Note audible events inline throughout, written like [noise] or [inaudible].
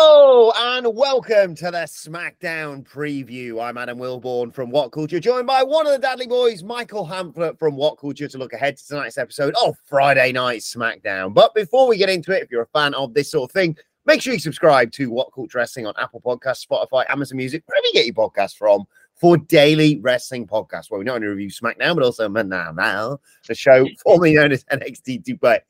and welcome to the SmackDown preview. I'm Adam Wilbourn from What Culture, joined by one of the Dudley boys, Michael Hamflett from What Culture, to look ahead to tonight's episode of Friday Night SmackDown. But before we get into it, if you're a fan of this sort of thing, make sure you subscribe to What Culture Wrestling on Apple Podcasts, Spotify, Amazon Music, wherever you get your podcasts from for daily wrestling podcasts where we not only review SmackDown but also Now Now, the show [laughs] formerly known as NXT Dubai.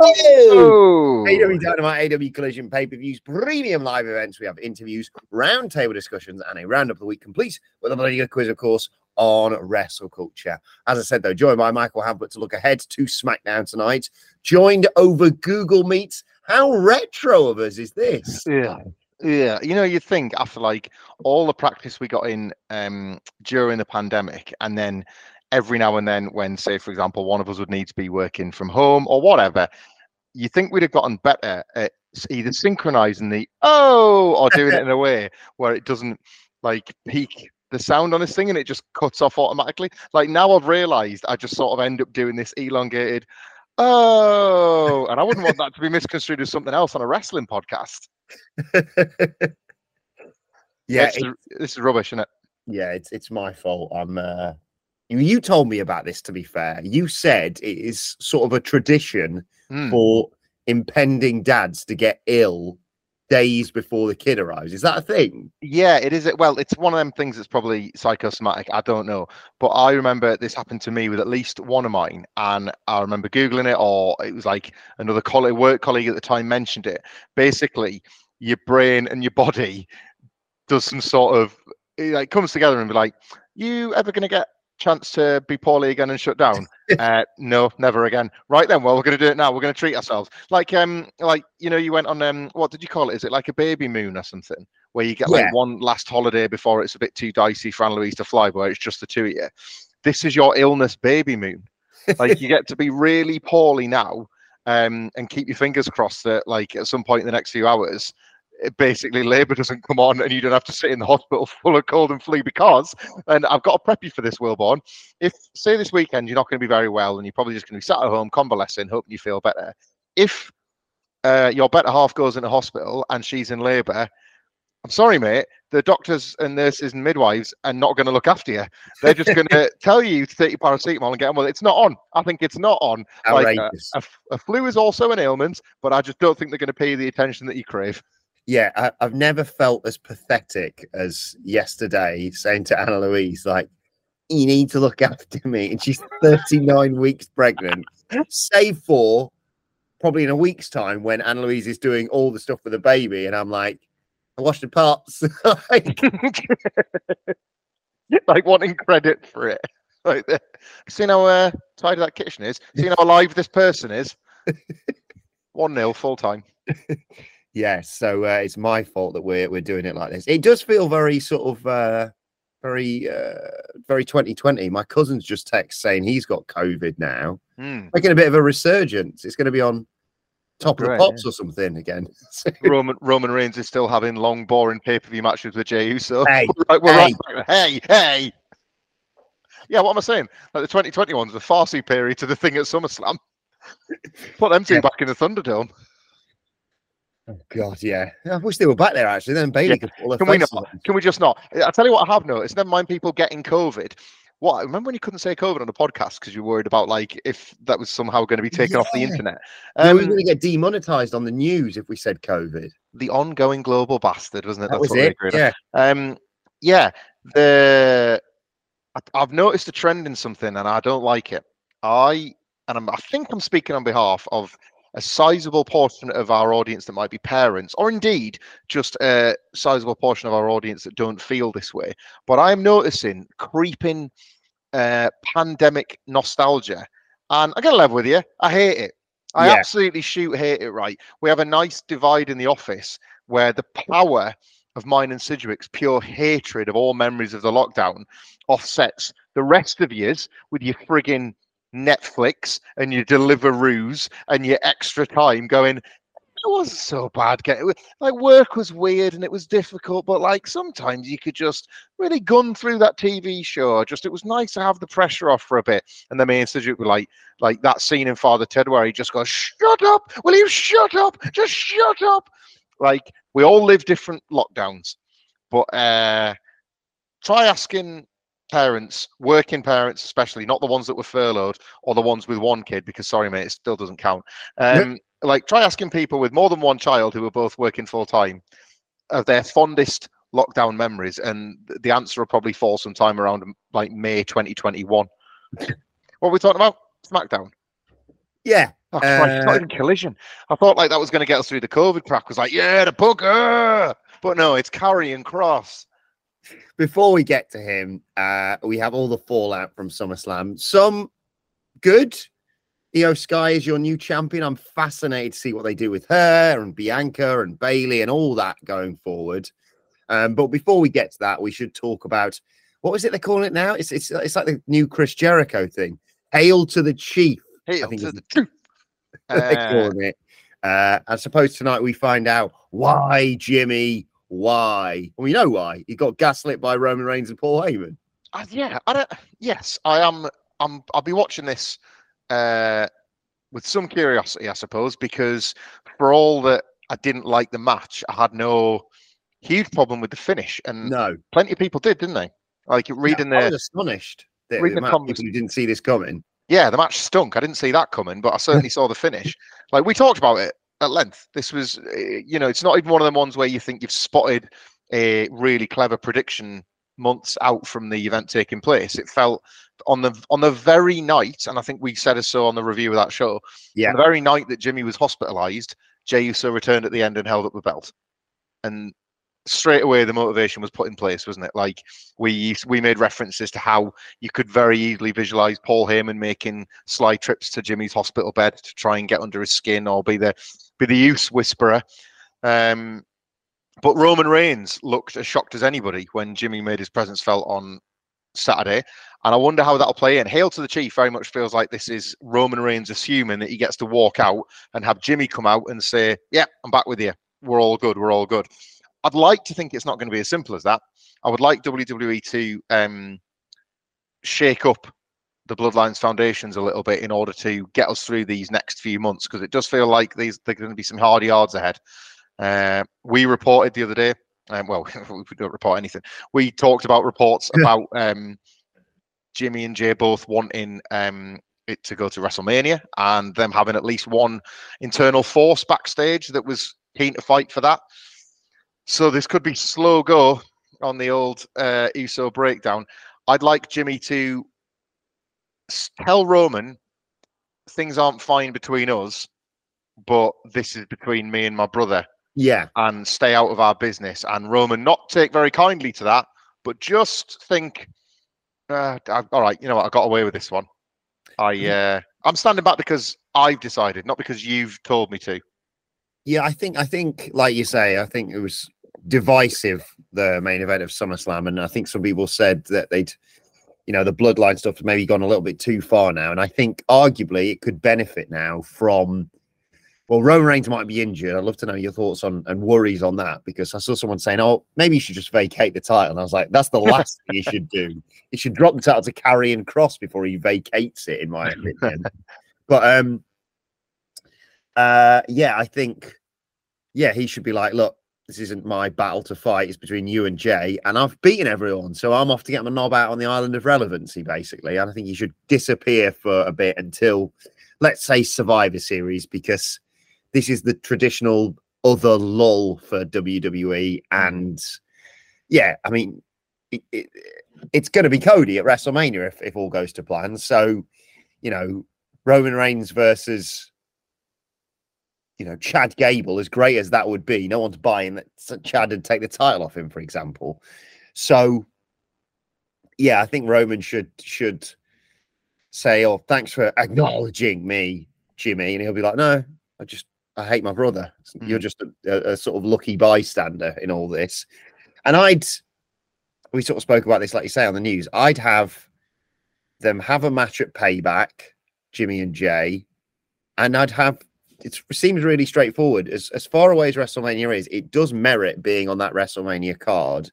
Oh, AEW Dynamite, AEW Collision pay per views, premium live events. We have interviews, roundtable discussions, and a roundup of the week complete with a bloody good quiz, of course, on wrestle culture. As I said, though, joined by Michael Hamflett to look ahead to SmackDown tonight, joined over Google Meets. How retro of us is this? Yeah. Yeah, you know, you think after like all the practice we got in um, during the pandemic, and then every now and then, when, say, for example, one of us would need to be working from home or whatever, you think we'd have gotten better at either synchronizing the oh or doing it [laughs] in a way where it doesn't like peak the sound on this thing and it just cuts off automatically. Like now I've realized I just sort of end up doing this elongated oh, and I wouldn't want that to be misconstrued as something else on a wrestling podcast. [laughs] yeah, this is, this is rubbish, isn't it? Yeah, it's it's my fault. I'm. Uh, you, you told me about this. To be fair, you said it is sort of a tradition Hmm. for impending dads to get ill days before the kid arrives. Is that a thing? Yeah, it is. Well, it's one of them things that's probably psychosomatic. I don't know, but I remember this happened to me with at least one of mine, and I remember googling it, or it was like another colleague, work colleague at the time mentioned it. Basically, your brain and your body does some sort of it like comes together and be like, "You ever going to get chance to be poorly again and shut down?" [laughs] uh, no, never again. Right then, well, we're going to do it now. We're going to treat ourselves like um like you know you went on um what did you call it? Is it like a baby moon or something where you get like one last holiday before it's a bit too dicey for Anne Louise to fly, where it's just the two of you. This is your illness baby moon. Like you get to be [laughs] really poorly now, um, and keep your fingers crossed that like at some point in the next few hours, basically labour doesn't come on and you don't have to sit in the hospital [laughs] full of cold and flu because, and I've got to prep you for this, Wilbourn. If say this weekend you're not going to be very well and you're probably just going to be sat at home convalescing, hoping you feel better. If uh, your better half goes into hospital and she's in labour, I'm sorry, mate. The doctors and nurses and midwives are not going to look after you. They're just going [laughs] to tell you to take your paracetamol and get on with it. It's not on. I think it's not on. Like, uh, a, a flu is also an ailment, but I just don't think they're going to pay the attention that you crave. Yeah, I, I've never felt as pathetic as yesterday saying to Anna Louise, like, you need to look [laughs] after me. And she's 39 [laughs] weeks pregnant, save for probably in a week's time when Anna Louise is doing all the stuff with the baby. And I'm like, I washed the pots. [laughs] like, like wanting credit for it. Like, the- seeing how uh, tidy that kitchen is, seeing how alive this person is. One nil full time. Yeah, so uh, it's my fault that we're we're doing it like this. It does feel very sort of uh very uh very 2020. My cousin's just text saying he's got COVID now. Hmm. Making a bit of a resurgence. It's going to be on top of the pops or something again. [laughs] Roman Roman Reigns is still having long, boring pay per view matches with Jey Uso. [laughs] Hey, Right, we're hey. right hey, hey. Yeah, what am I saying? Like the 2020 ones were far superior to the thing at SummerSlam. [laughs] Put them two Yeah. back in the Thunderdome. Oh God, yeah. I wish they were back there actually. Then Bayley Yeah. could pull Can we not? Can we just not? I tell you what I have noticed. Never mind people getting COVID. What? Remember when you couldn't say COVID on the podcast because you were worried about like if that was somehow going to be taken off the Yeah. internet? yeah, we were Um, going to get demonetized on the news if we said COVID. the ongoing global bastard, wasn't it? That was what it. agreed on. Yeah. Um, yeah, the I- I've noticed a trend in something, and I don't like it. I and I'm, I think I'm speaking on behalf of a sizable portion of our audience that might be parents, or indeed just a sizable portion of our audience that don't feel this way. But I'm noticing creeping uh, pandemic nostalgia, and I get to level with you. I hate it. I Yeah. absolutely shoot hate it. Right, we have a nice divide in the office where the power of mine and Sidgwick's pure hatred of all memories of the lockdown offsets the rest of yours with your frigging Netflix and your Deliveroos and your extra time going. It wasn't so bad. Like work was weird and it was difficult, but like sometimes you could just really gun through that TV show. Just it was nice to have the pressure off for a bit. And me and Sidgwick were like, like that scene in Father Ted where he just goes, "Shut up! Will you shut up? Just shut up!" Like we all live different lockdowns, but uh, try asking parents, working parents especially, not the ones that were furloughed or the ones with one kid, because sorry, mate, it still doesn't count. Um, Like try asking people with more than one child who are both working full time of their fondest lockdown memories, and the answer will probably fall sometime around like May 2021. [laughs] what were we talking about? SmackDown. Yeah. Oh, not Uh, even collision. I thought like that was going to get us through the COVID crack. Was like, yeah, the booker, but no, it's Karrion Kross. Before we get to him, uh, we have all the fallout from SummerSlam. Some good. Iyo Sky is your new champion. I'm fascinated to see what they do with her and Bianca and Bayley and all that going forward. Um, but before we get to that, we should talk about what is it they're calling it now? It's it's it's like the new Chris Jericho thing. Hail to the chief. Think to it's- the [laughs] truth. they're calling it. Uh, I suppose tonight we find out why Jimmy. Why? Well, we know why. He got gaslit by Roman Reigns and Paul Heyman. Uh, yeah, I don't. Yes, I am. I'm. I'll be watching this uh, with some curiosity, I suppose, because for all that I didn't like the match, I had no huge problem with the finish, and No, plenty of people did, didn't they? Like reading I the was astonished that reading the the comments- people who didn't see this coming. yeah, the match stunk. I didn't see that coming, but I certainly [laughs] saw the finish. Like we talked about it at length. This was, uh, you know, it's not even one of them ones where you think you've spotted a really clever prediction months out from the event taking place. It felt on the on the very night, and I think we said so on the review of that show. Yeah. on the very night that Jimmy was hospitalised, Jey Uso returned at the end and held up the belt, and straight away the motivation was put in place, wasn't it? Like we we made references to how you could very easily visualize Paul Heyman making sly trips to Jimmy's hospital bed to try and get under his skin or be the be the Uso whisperer. Um, but Roman Reigns looked as shocked as anybody when Jimmy made his presence felt on Saturday. And I wonder how that'll play in. Hail to the Chief very much feels like this is Roman Reigns assuming that he gets to walk out and have Jimmy come out and say, Yeah, I'm back with you. We're all good. We're all good. I'd like to think it's not going to be as simple as that. I would like WWE to um, shake up the Bloodlines foundations a little bit in order to get us through these next few months because it does feel like these there're going to be some hard yards ahead. Uh, we reported the other day. Um, well, [laughs] we don't report anything. We talked about reports about um, Jimmy and Jey both wanting um, it to go to WrestleMania and them having at least one internal force backstage that was keen to fight for that. So this could be slow go on the old uh, Uso breakdown. I'd like Jimmy to tell Roman things aren't fine between us, but this is between me and my brother, Yeah, and stay out of our business. And Roman not take very kindly to that, but just think, uh, all right, you know what, I got away with this one. I uh, I'm standing back because I've decided, not because you've told me to. yeah. I think I think like you say, I think it was divisive the main event of SummerSlam, and I think some people said that they'd, you know, the bloodline stuff had maybe gone a little bit too far now, and I think arguably it could benefit now from. Well, Roman Reigns might be injured. I'd love to know your thoughts on and worries on that because I saw someone saying, "Oh, maybe you should just vacate the title." And I was like, "That's the last thing you should do. You should drop the title to Karrion Kross before he vacates it." In my opinion, but um, uh, yeah, I think, yeah, he should be like, "Look, this isn't my battle to fight. It's between you and Jey, and I've beaten everyone, so I'm off to get my knob out on the island of relevancy, basically. And I think you should disappear for a bit until, let's say, Survivor Series, because this is the traditional other lull for WWE, and yeah, I mean, it, it, it's going to be Cody at WrestleMania if, if all goes to plan. So, you know, Roman Reigns versus you know, Chad Gable, as great as that would be, no one's buying that Chad would take the title off him, for example. So, yeah, I think Roman should should say, "Oh, thanks for acknowledging me, Jimmy," and he'll be like, "No, I just I hate my brother. You're mm. just a, a, sort of lucky bystander in all this." And I'd we sort of spoke about this, like you say, on the news. I'd have them have a match at Payback, Jimmy and Jey, and I'd have it seems really straightforward. As as far away as WrestleMania is, it does merit being on that WrestleMania card.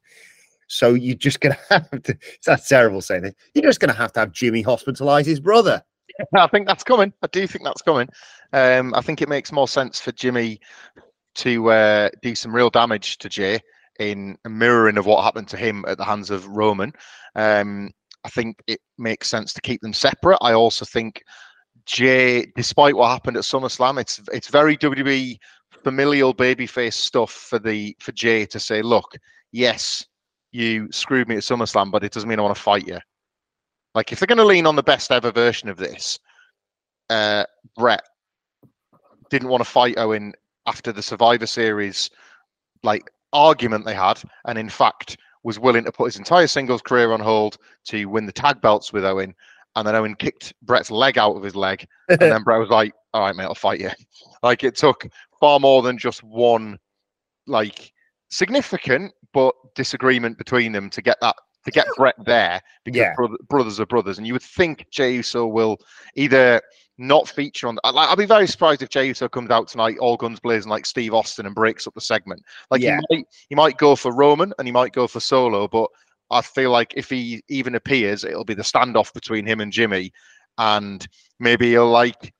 So you're just gonna [laughs] have to. That's terrible saying this. You're just gonna have to have Jimmy hospitalize his brother. I think that's coming. I do think that's coming. Um, I think it makes more sense for Jimmy to uh, do some real damage to Jey in a mirroring of what happened to him at the hands of Roman. Um, I think it makes sense to keep them separate. I also think Jey, despite what happened at SummerSlam, it's it's very WWE familial babyface stuff for the for Jey to say, look, yes, you screwed me at SummerSlam, but it doesn't mean I want to fight you. Like if they're going to lean on the best ever version of this, uh, Bret didn't want to fight Owen after the Survivor Series, like argument they had, and in fact was willing to put his entire singles career on hold to win the tag belts with Owen and then Owen kicked Bret's leg out of his leg, [laughs] and then Bret was like, "All right, mate, I'll fight you." Like it took far more than just one, like significant but disagreement between them to get that to get Bret there because yeah. brother, brothers are brothers, and you would think Jey Uso will either not feature on. Like, I'd be very surprised if Jey Uso comes out tonight, all guns blazing like Steve Austin, and breaks up the segment. Like yeah. he might, he might go for Roman and he might go for Solo, but I feel like if he even appears, it'll be the standoff between him and Jimmy, and maybe he'll like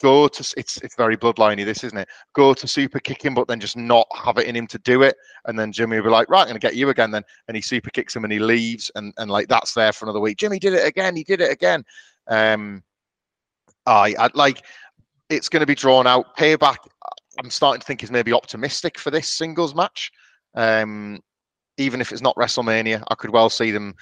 go to it's it's very bloodliney this isn't it? Go to super kick him but then just not have it in him to do it. And then jimmy will be like right i'm gonna get you again then. And he super kicks him and he leaves and and like that's there for another week. Jimmy did it again. He did it again. Um i i like it's going to be drawn out. Payback i'm starting to think is maybe optimistic for this singles match. Um even if it's not WrestleMania, I could well see them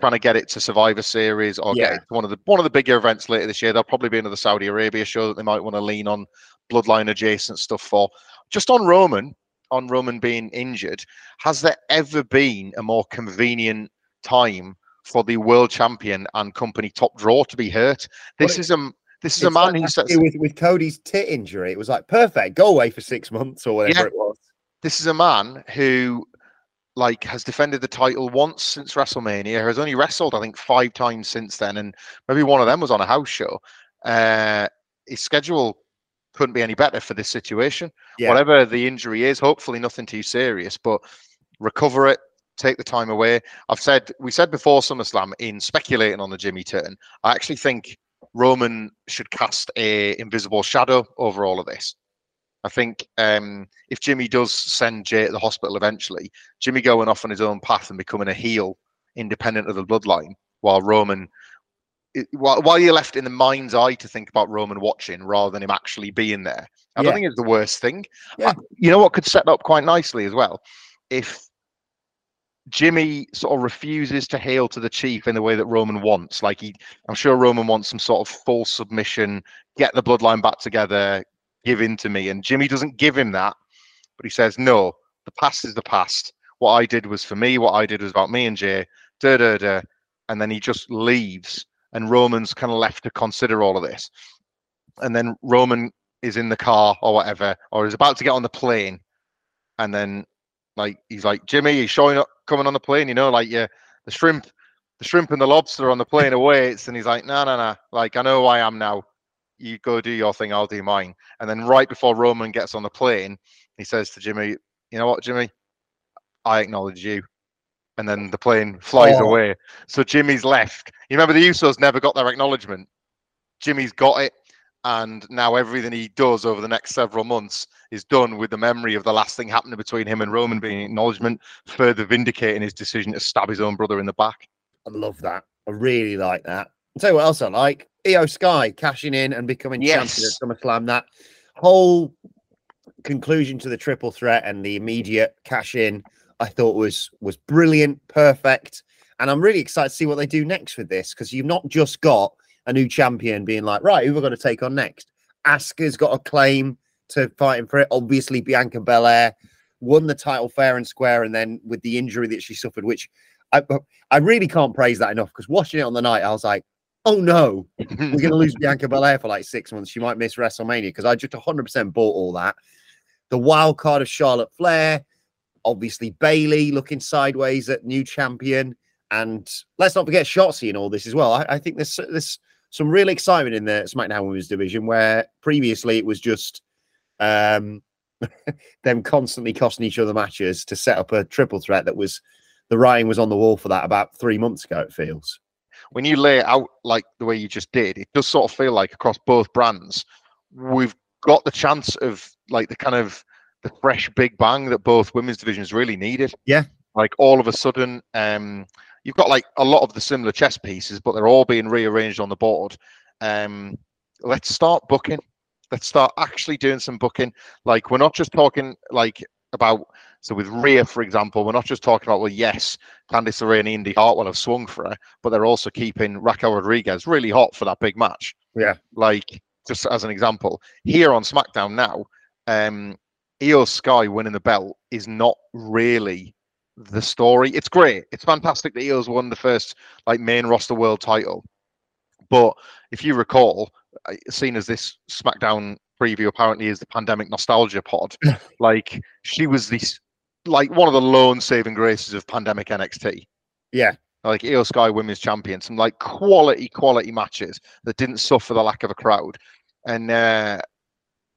trying to get it to Survivor Series or yeah. get it to one of the one of the bigger events later this year. There'll probably be another Saudi Arabia show that they might want to lean on bloodline adjacent stuff for. Just on Roman, on Roman being injured, has there ever been a more convenient time for the world champion and company top draw to be hurt? This well, is a this is a man like who's with, with Cody's tit injury. It was like perfect, go away for six months or whatever yeah. it was. This is a man who like has defended the title once since WrestleMania. Has only wrestled, I think, five times since then, and maybe one of them was on a house show. Uh, his schedule couldn't be any better for this situation. Yeah. Whatever the injury is, hopefully nothing too serious, but recover it, take the time away. I've said we said before SummerSlam in speculating on the Jimmy turn. I actually think Roman should cast a invisible shadow over all of this. I think um, if Jimmy does send Jey to the hospital eventually, Jimmy going off on his own path and becoming a heel independent of the bloodline, while Roman, while, while you're left in the mind's eye to think about Roman watching rather than him actually being there, I yeah. don't think it's the worst thing. Yeah. I, you know what could set up quite nicely as well? If Jimmy sort of refuses to hail to the chief in the way that Roman wants. Like he, I'm sure Roman wants some sort of full submission, get the bloodline back together, give in to me. And Jimmy doesn't give him that, but he says, no, the past is the past. What I did was for me. What I did was about me and Jey. Da da da. And then he just leaves, and Roman's kind of left to consider all of this. And then Roman is in the car or whatever, or is about to get on the plane, and then like he's like Jimmy, he's showing up, coming on the plane. You know, like yeah, the shrimp, the shrimp and the lobster on the plane awaits, and he's like, no, no, no, like I know who I am now you go do your thing, I'll do mine. And then right before Roman gets on the plane, he says to Jimmy, You know what, Jimmy? I acknowledge you. And then the plane flies oh. away. So Jimmy's left. You remember the Usos never got their acknowledgement. Jimmy's got it. and now everything he does over the next several months is done with the memory of the last thing happening between him and Roman being acknowledgement, further vindicating his decision to stab his own brother in the back. I love that. I really like that. I'll tell you what else I like. Iyo Sky cashing in and becoming Yes. champion at SummerSlam. That whole conclusion to the triple threat and the immediate cash in, I thought was was brilliant, perfect. And I'm really excited to see what they do next with this because you've not just got a new champion being like, right, who we're going to take on next. Asuka's got a claim to fighting for it. Obviously, Bianca Belair won the title fair and square, and then with the injury that she suffered, which I I really can't praise that enough because watching it on the night, I was like, oh no, we're going to lose [laughs] Bianca Belair for like six months. She might miss WrestleMania because I just 100% bought all that. The wild card of Charlotte Flair, obviously Bayley looking sideways at new champion, and let's not forget Shotzi and all this as well. I, I think there's there's some real excitement in the SmackDown Women's division where previously it was just um [laughs] them constantly costing each other matches to set up a triple threat that was the writing was on the wall for that about three months ago. It feels. When you lay it out like the way you just did, it does sort of feel like across both brands, we've got the chance of like the kind of the fresh big bang that both women's divisions really needed. Yeah. Like all of a sudden, um, you've got like a lot of the similar chess pieces, but they're all being rearranged on the board. Um, let's start booking. Let's start actually doing some booking. Like we're not just talking like about so with Rhea, for example, we're not just talking about well, yes, Candice LeRae and Indi Hartwell have swung for her, but they're also keeping Raquel Rodriguez really hot for that big match. Yeah. Like just as an example, here on SmackDown now, um, Iyo Sky winning the belt is not really the story. It's great. It's fantastic that Iyo's won the first like main roster world title. But if you recall, seen as this SmackDown preview apparently is the pandemic nostalgia pod, [laughs] like she was this like one of the lone saving graces of pandemic NXT. Yeah. Like Iyo Sky Women's Champion, some like quality, quality matches that didn't suffer the lack of a crowd. And uh,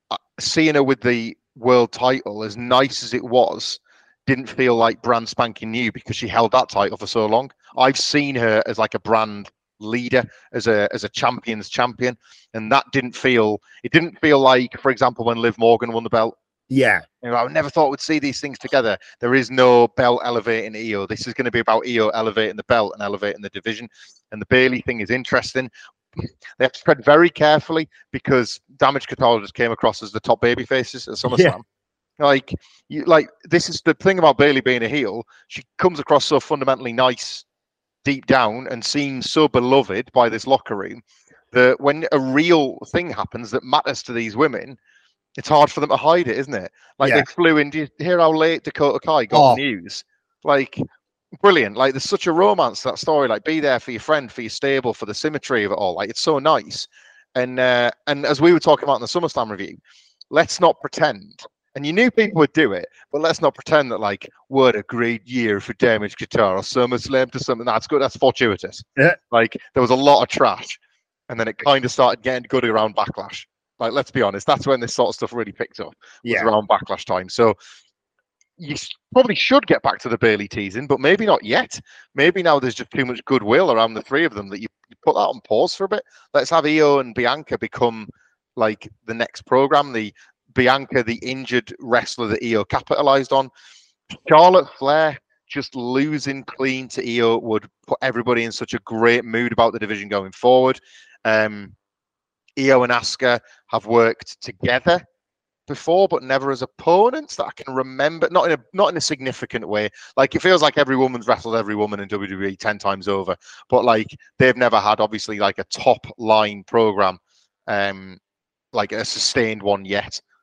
uh, seeing her with the world title, as nice as it was, didn't feel like brand spanking new because she held that title for so long. I've seen her as like a brand leader, as a as a champions champion, and that didn't feel. It didn't feel like, for example, when Liv Morgan won the belt. Yeah. You know, I never thought we'd see these things together. There is no belt elevating Iyo. This is going to be about Iyo elevating the belt and elevating the division. And the Bayley thing is interesting. They have to tread very carefully because Damage Control just came across as the top baby faces at SummerSlam. Yeah. Like, you like this is the thing about Bayley being a heel. She comes across so fundamentally nice deep down and seems so beloved by this locker room that when a real thing happens that matters to these women, it's hard for them to hide it, isn't it? Like Yeah. they flew in. Do you hear how late Dakota Kai got Oh. news? Like brilliant. Like there's such a romance to that story. Like be there for your friend, for your stable, for the symmetry of it all. Like it's so nice. And uh, and as we were talking about in the SummerSlam review, let's not pretend. And you knew people would do it, but let's not pretend that like what a great year for Damage Guitar or SummerSlam to something that's good. That's fortuitous. Yeah. Like there was a lot of trash, and then it kind of started getting good around Backlash. Like let's be honest, that's when this sort of stuff really picked up. Was Yeah. around Backlash time. So you probably should get back to the Bayley teasing, but maybe not yet. Maybe now there's just too much goodwill around the three of them that you, you put that on pause for a bit. Let's have Iyo and Bianca become like the next program. The Bianca, the injured wrestler that Iyo capitalized on. Charlotte Flair just losing clean to Iyo would put everybody in such a great mood about the division going forward. Um, Iyo and Asuka have worked together before, but never as opponents that I can remember. Not in a not in a significant way. Like it feels like every woman's wrestled every woman in WWE ten times over, but like they've never had obviously like a top line program, um, like a sustained one yet.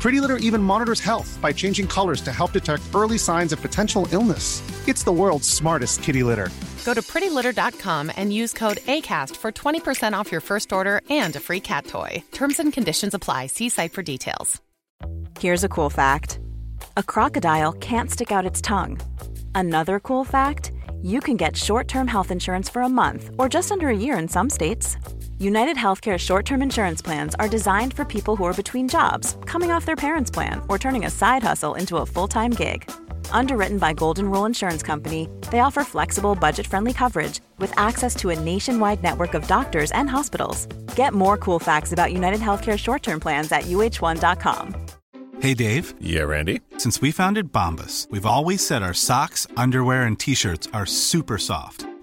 Pretty Litter even monitors health by changing colors to help detect early signs of potential illness. It's the world's smartest kitty litter. Go to prettylitter.com and use code ACAST for 20% off your first order and a free cat toy. Terms and conditions apply. See site for details. Here's a cool fact a crocodile can't stick out its tongue. Another cool fact you can get short term health insurance for a month or just under a year in some states. United Healthcare short term insurance plans are designed for people who are between jobs, coming off their parents' plan, or turning a side hustle into a full time gig. Underwritten by Golden Rule Insurance Company, they offer flexible, budget friendly coverage with access to a nationwide network of doctors and hospitals. Get more cool facts about United Healthcare short term plans at uh1.com. Hey Dave. Yeah, Randy. Since we founded Bombas, we've always said our socks, underwear, and t shirts are super soft.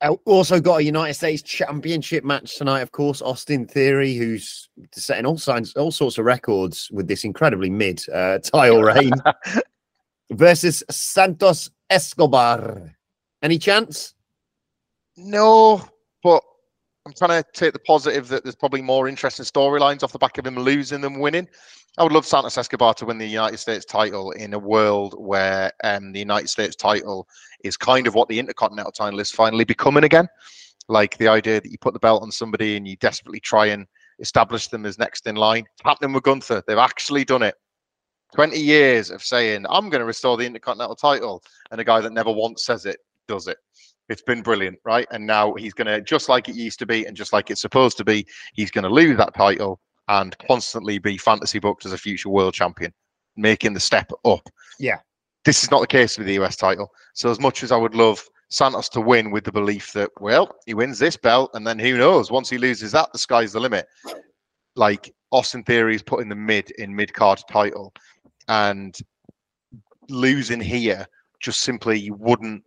Uh, also got a United States Championship match tonight, of course. Austin Theory, who's setting all signs, all sorts of records with this incredibly mid uh, title reign, [laughs] versus Santos Escobar. Any chance? No, but I'm trying to take the positive that there's probably more interesting storylines off the back of him losing than winning. I would love Santos Escobar to win the United States title in a world where um, the United States title is kind of what the Intercontinental title is finally becoming again. Like the idea that you put the belt on somebody and you desperately try and establish them as next in line. It's happening with Gunther. They've actually done it. 20 years of saying, I'm going to restore the Intercontinental title. And a guy that never once says it does it. It's been brilliant, right? And now he's going to, just like it used to be and just like it's supposed to be, he's going to lose that title and constantly be fantasy booked as a future world champion, making the step up. Yeah. This is not the case with the US title. So, as much as I would love Santos to win with the belief that, well, he wins this belt, and then who knows? Once he loses that, the sky's the limit. Like Austin Theory is putting the mid in mid card title, and losing here just simply you wouldn't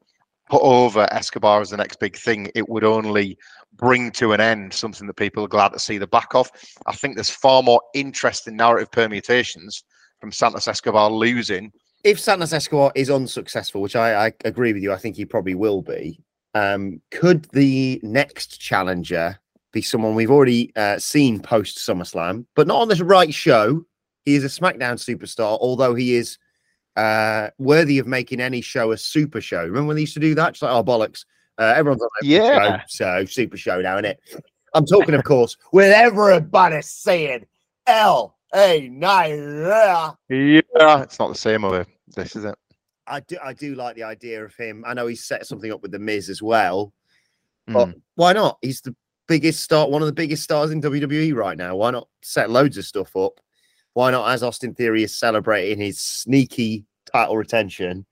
put over Escobar as the next big thing. It would only bring to an end something that people are glad to see the back of. I think there's far more interesting narrative permutations from Santos Escobar losing. If Santos Escobar is unsuccessful, which I, I agree with you, I think he probably will be. Um, could the next challenger be someone we've already uh, seen post SummerSlam, but not on this right show? He is a SmackDown superstar, although he is uh, worthy of making any show a super show. Remember when they used to do that? Just like, oh, bollocks. Uh, everyone's on yeah. Show, so super show now, it? I'm talking, of course, with everybody saying L A nine. Yeah, it's not the same over this, is it? I do, I do like the idea of him. I know he's set something up with the Miz as well, but mm. why not? He's the biggest star, one of the biggest stars in WWE right now. Why not set loads of stuff up? Why not, as Austin Theory is celebrating his sneaky title retention,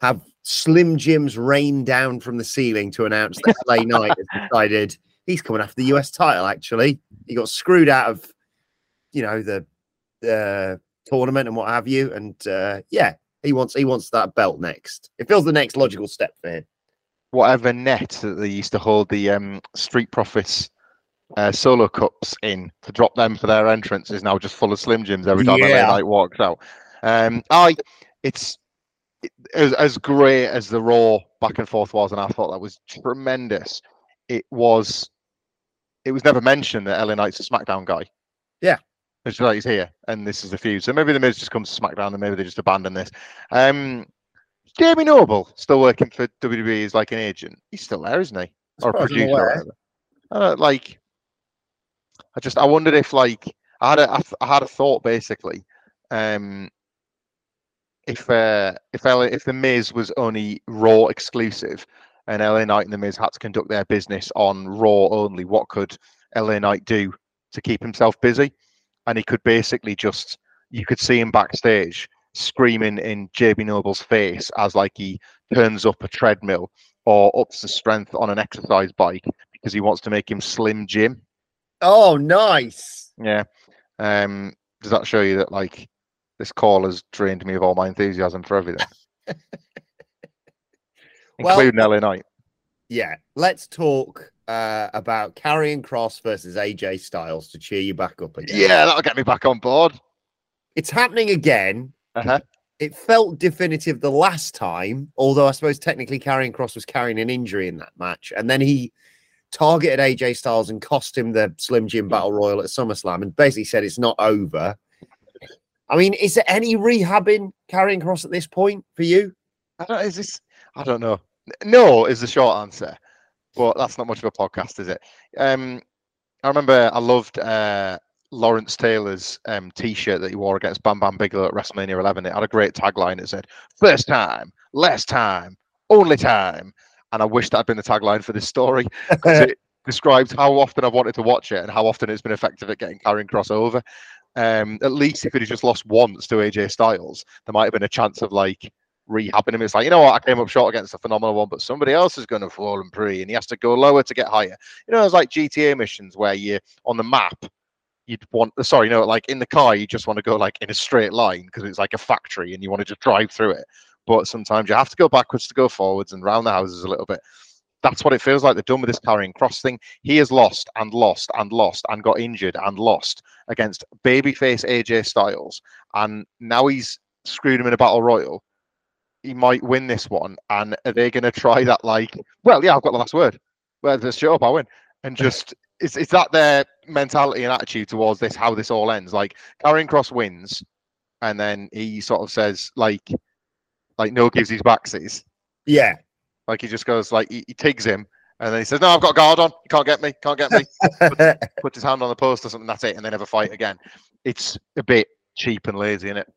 have Slim Jim's rain down from the ceiling to announce that LA [laughs] Knight has decided he's coming after the US title. Actually, he got screwed out of, you know, the uh, tournament and what have you. And uh, yeah, he wants he wants that belt next. It feels the next logical step for him. Whatever net that they used to hold the um, Street Profits uh, solo cups in to drop them for their entrance is now just full of Slim Jims every time yeah. LA Knight walks out. Um, I it's as, as great as the raw back and forth was, and I thought that was tremendous. It was. It was never mentioned that LA Knight's a SmackDown guy. Yeah, it's like he's here, and this is the feud. So maybe the Miz just comes to SmackDown, and maybe they just abandon this. Um, Jamie Noble still working for WWE as like an agent. He's still there, isn't he? Or a producer. Or like, I just I wondered if like I had a I had a thought basically. Um, if uh, if LA, if the Miz was only Raw exclusive, and LA Knight and the Miz had to conduct their business on Raw only, what could LA Knight do to keep himself busy? And he could basically just you could see him backstage screaming in Jamie Noble's face as like he turns up a treadmill or ups the strength on an exercise bike because he wants to make him Slim Jim. Oh, nice. Yeah. Um, does that show you that like this call has drained me of all my enthusiasm for everything, [laughs] well, including LA Knight. Yeah, let's talk uh, about Karrion Kross versus AJ Styles to cheer you back up again. Yeah, that'll get me back on board. It's happening again. Uh-huh. It felt definitive the last time, although I suppose technically Karrion Kross was carrying an injury in that match, and then he targeted AJ Styles and cost him the Slim Jim Battle Royal at SummerSlam and basically said it's not over. I mean, is there any rehabbing Karrion Kross at this point for you? I don't, is this? I don't know. No is the short answer, but that's not much of a podcast, is it? Um, I remember I loved uh, Lawrence Taylor's um, T-shirt that he wore against Bam Bam Bigelow at WrestleMania 11. It had a great tagline. It said, first time, last time, only time." And I wish that had been the tagline for this story because [laughs] it describes how often I've wanted to watch it and how often it's been effective at getting Karrion Kross over. Um, at least if it had just lost once to AJ Styles, there might have been a chance of like rehabbing him. It's like, you know what, I came up short against a phenomenal one, but somebody else is going to fall and pre, and he has to go lower to get higher. You know, it's like GTA missions where you're on the map, you'd want, sorry, you know, like in the car, you just want to go like in a straight line because it's like a factory and you want to just drive through it. But sometimes you have to go backwards to go forwards and round the houses a little bit. That's what it feels like. They're done with this Karrion Kross thing. He has lost and lost and lost and got injured and lost against babyface AJ Styles. And now he's screwed him in a battle royal. He might win this one. And are they going to try that? Like, well, yeah, I've got the last word. Well, just shut up, I win. And just, is, is that their mentality and attitude towards this, how this all ends? Like, Karrion Kross wins. And then he sort of says, like, like no gives his backsies. Yeah. Like he just goes like he, he tigs him and then he says, No, I've got a guard on. You can't get me, can't get me. puts, [laughs] puts his hand on the post or something, that's it, and they never fight again. It's a bit cheap and lazy, isn't it?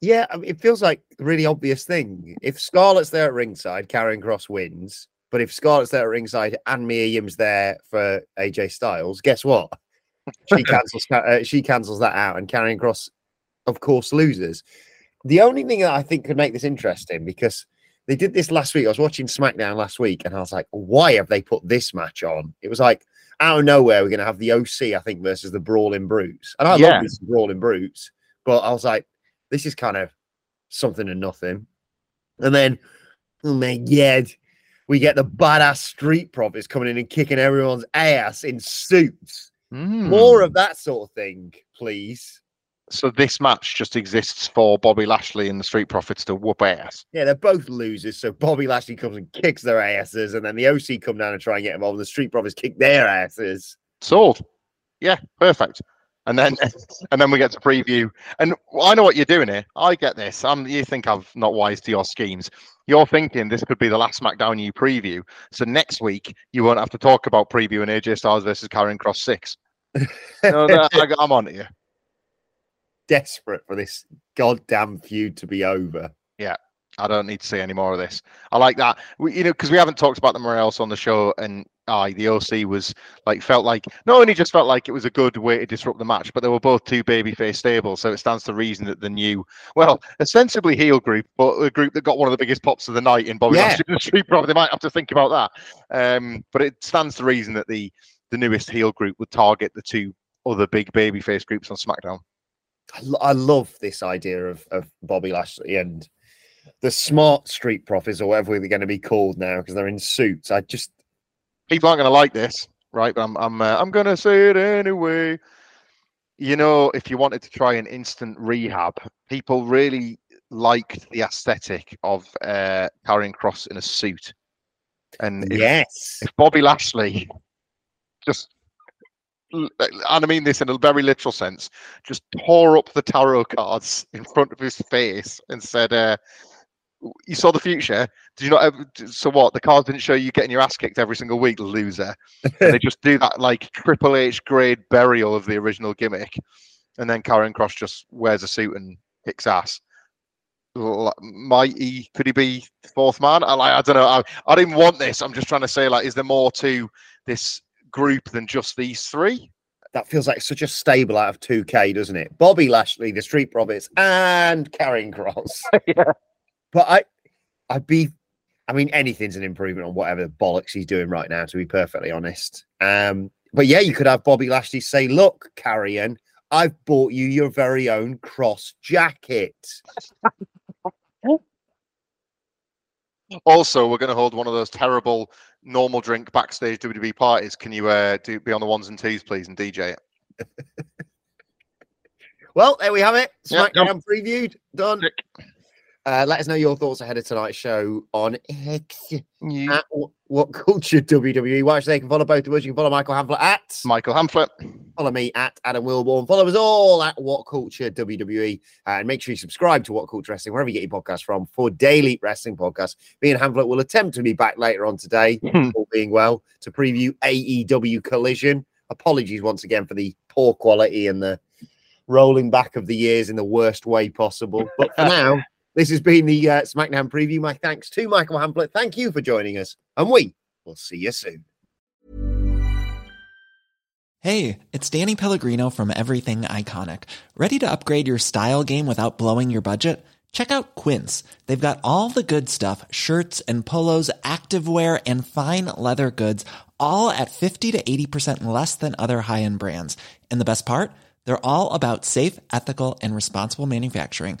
Yeah, I mean, it feels like a really obvious thing. If Scarlett's there at ringside, Karrion Kross wins. But if Scarlett's there at ringside and Mia Yim's there for AJ Styles, guess what? She [laughs] cancels. uh, she cancels that out, and Karrion Kross, of course, loses. The only thing that I think could make this interesting because they did this last week. I was watching SmackDown last week, and I was like, "Why have they put this match on?" It was like out of nowhere, we're going to have the OC, I think, versus the Brawling Brutes, and I Yeah. love this Brawling Brutes, but I was like, "This is kind of something and nothing." And then, oh my god, we get the badass street profits coming in and kicking everyone's ass in suits. Hmm. More of that sort of thing, please. So this match just exists for Bobby Lashley and the Street Profits to whoop ass. Yeah, they're both losers. So Bobby Lashley comes and kicks their asses, and then the OC come down and try and get involved. And the Street Profits kick their asses. Sold. Yeah, perfect. And then [laughs] and then we get to preview. And I know what you're doing here. I get this. I'm you think I'm not wise to your schemes. You're thinking this could be the last SmackDown you preview. So next week you won't have to talk about previewing AJ Styles versus Karrion Kross six. [laughs] no, no, I, I'm on to you. Desperate for this goddamn feud to be over. Yeah, I don't need to see any more of this. I like that. We, you know, because we haven't talked about them anywhere else on the show, and I, the OC was like felt like not only just felt like it was a good way to disrupt the match, but they were both two babyface stables, so it stands to reason that the new, well, ostensibly heel group, but a group that got one of the biggest pops of the night in Bobby Yeah. Lashley [laughs] and Street they might have to think about that. Um, but it stands to reason that the the newest heel group would target the two other big babyface groups on SmackDown. I, lo- I love this idea of, of Bobby Lashley and the smart Street Profits, or whatever they're going to be called now, because they're in suits. I just, people aren't going to like this, right? But I'm I'm uh, I'm going to say it anyway. You know, if you wanted to try an instant rehab, people really liked the aesthetic of uh, Karrion Kross in a suit. And if, yes, if Bobby Lashley just, and I mean this in a very literal sense, just tore up the tarot cards in front of his face and said, uh, "You saw the future. Did you not? Ever, so what? The cards didn't show you getting your ass kicked every single week, loser." and they just do that like Triple H grade burial of the original gimmick, and then Karrion Kross just wears a suit and kicks ass. Might he? Could he be fourth man? I like. I don't know. I, I didn't want this. I'm just trying to say like, is there more to this group than just these three? that feels like such a stable out of 2K, doesn't it? Bobby Lashley, the Street Profits, and Karrion Kross. [laughs] yeah. But I, I'd be, I mean, anything's an improvement on whatever bollocks he's doing right now, to be perfectly honest. Um, but yeah, you could have Bobby Lashley say, "Look, Karrion, I've bought you your very own cross jacket." [laughs] Also, we're going to hold one of those terrible normal drink backstage WWE parties. Can you uh, do be on the ones and twos, please, and DJ it? [laughs] Well, there we have it. SmackDown done. previewed, done. Uh, let us know your thoughts ahead of tonight's show on X at, What Culture WWE. Watch they can follow both of us. You can follow Michael Hamflett at Michael Hamflett. Follow me at Adam Wilbourn. Follow us all at What Culture WWE. Uh, and make sure you subscribe to What Culture Wrestling, wherever you get your podcast from, for daily wrestling podcasts. Me and Hamflett will attempt to be back later on today, [laughs] all being well, to preview AEW Collision. Apologies once again for the poor quality and the rolling back of the years in the worst way possible. But for [laughs] now, this has been the uh, SmackDown preview. My thanks to Michael Hamflett. Thank you for joining us, and we will see you soon. Hey, it's Danny Pellegrino from Everything Iconic. Ready to upgrade your style game without blowing your budget? Check out Quince. They've got all the good stuff shirts and polos, activewear, and fine leather goods, all at 50 to 80% less than other high end brands. And the best part? They're all about safe, ethical, and responsible manufacturing.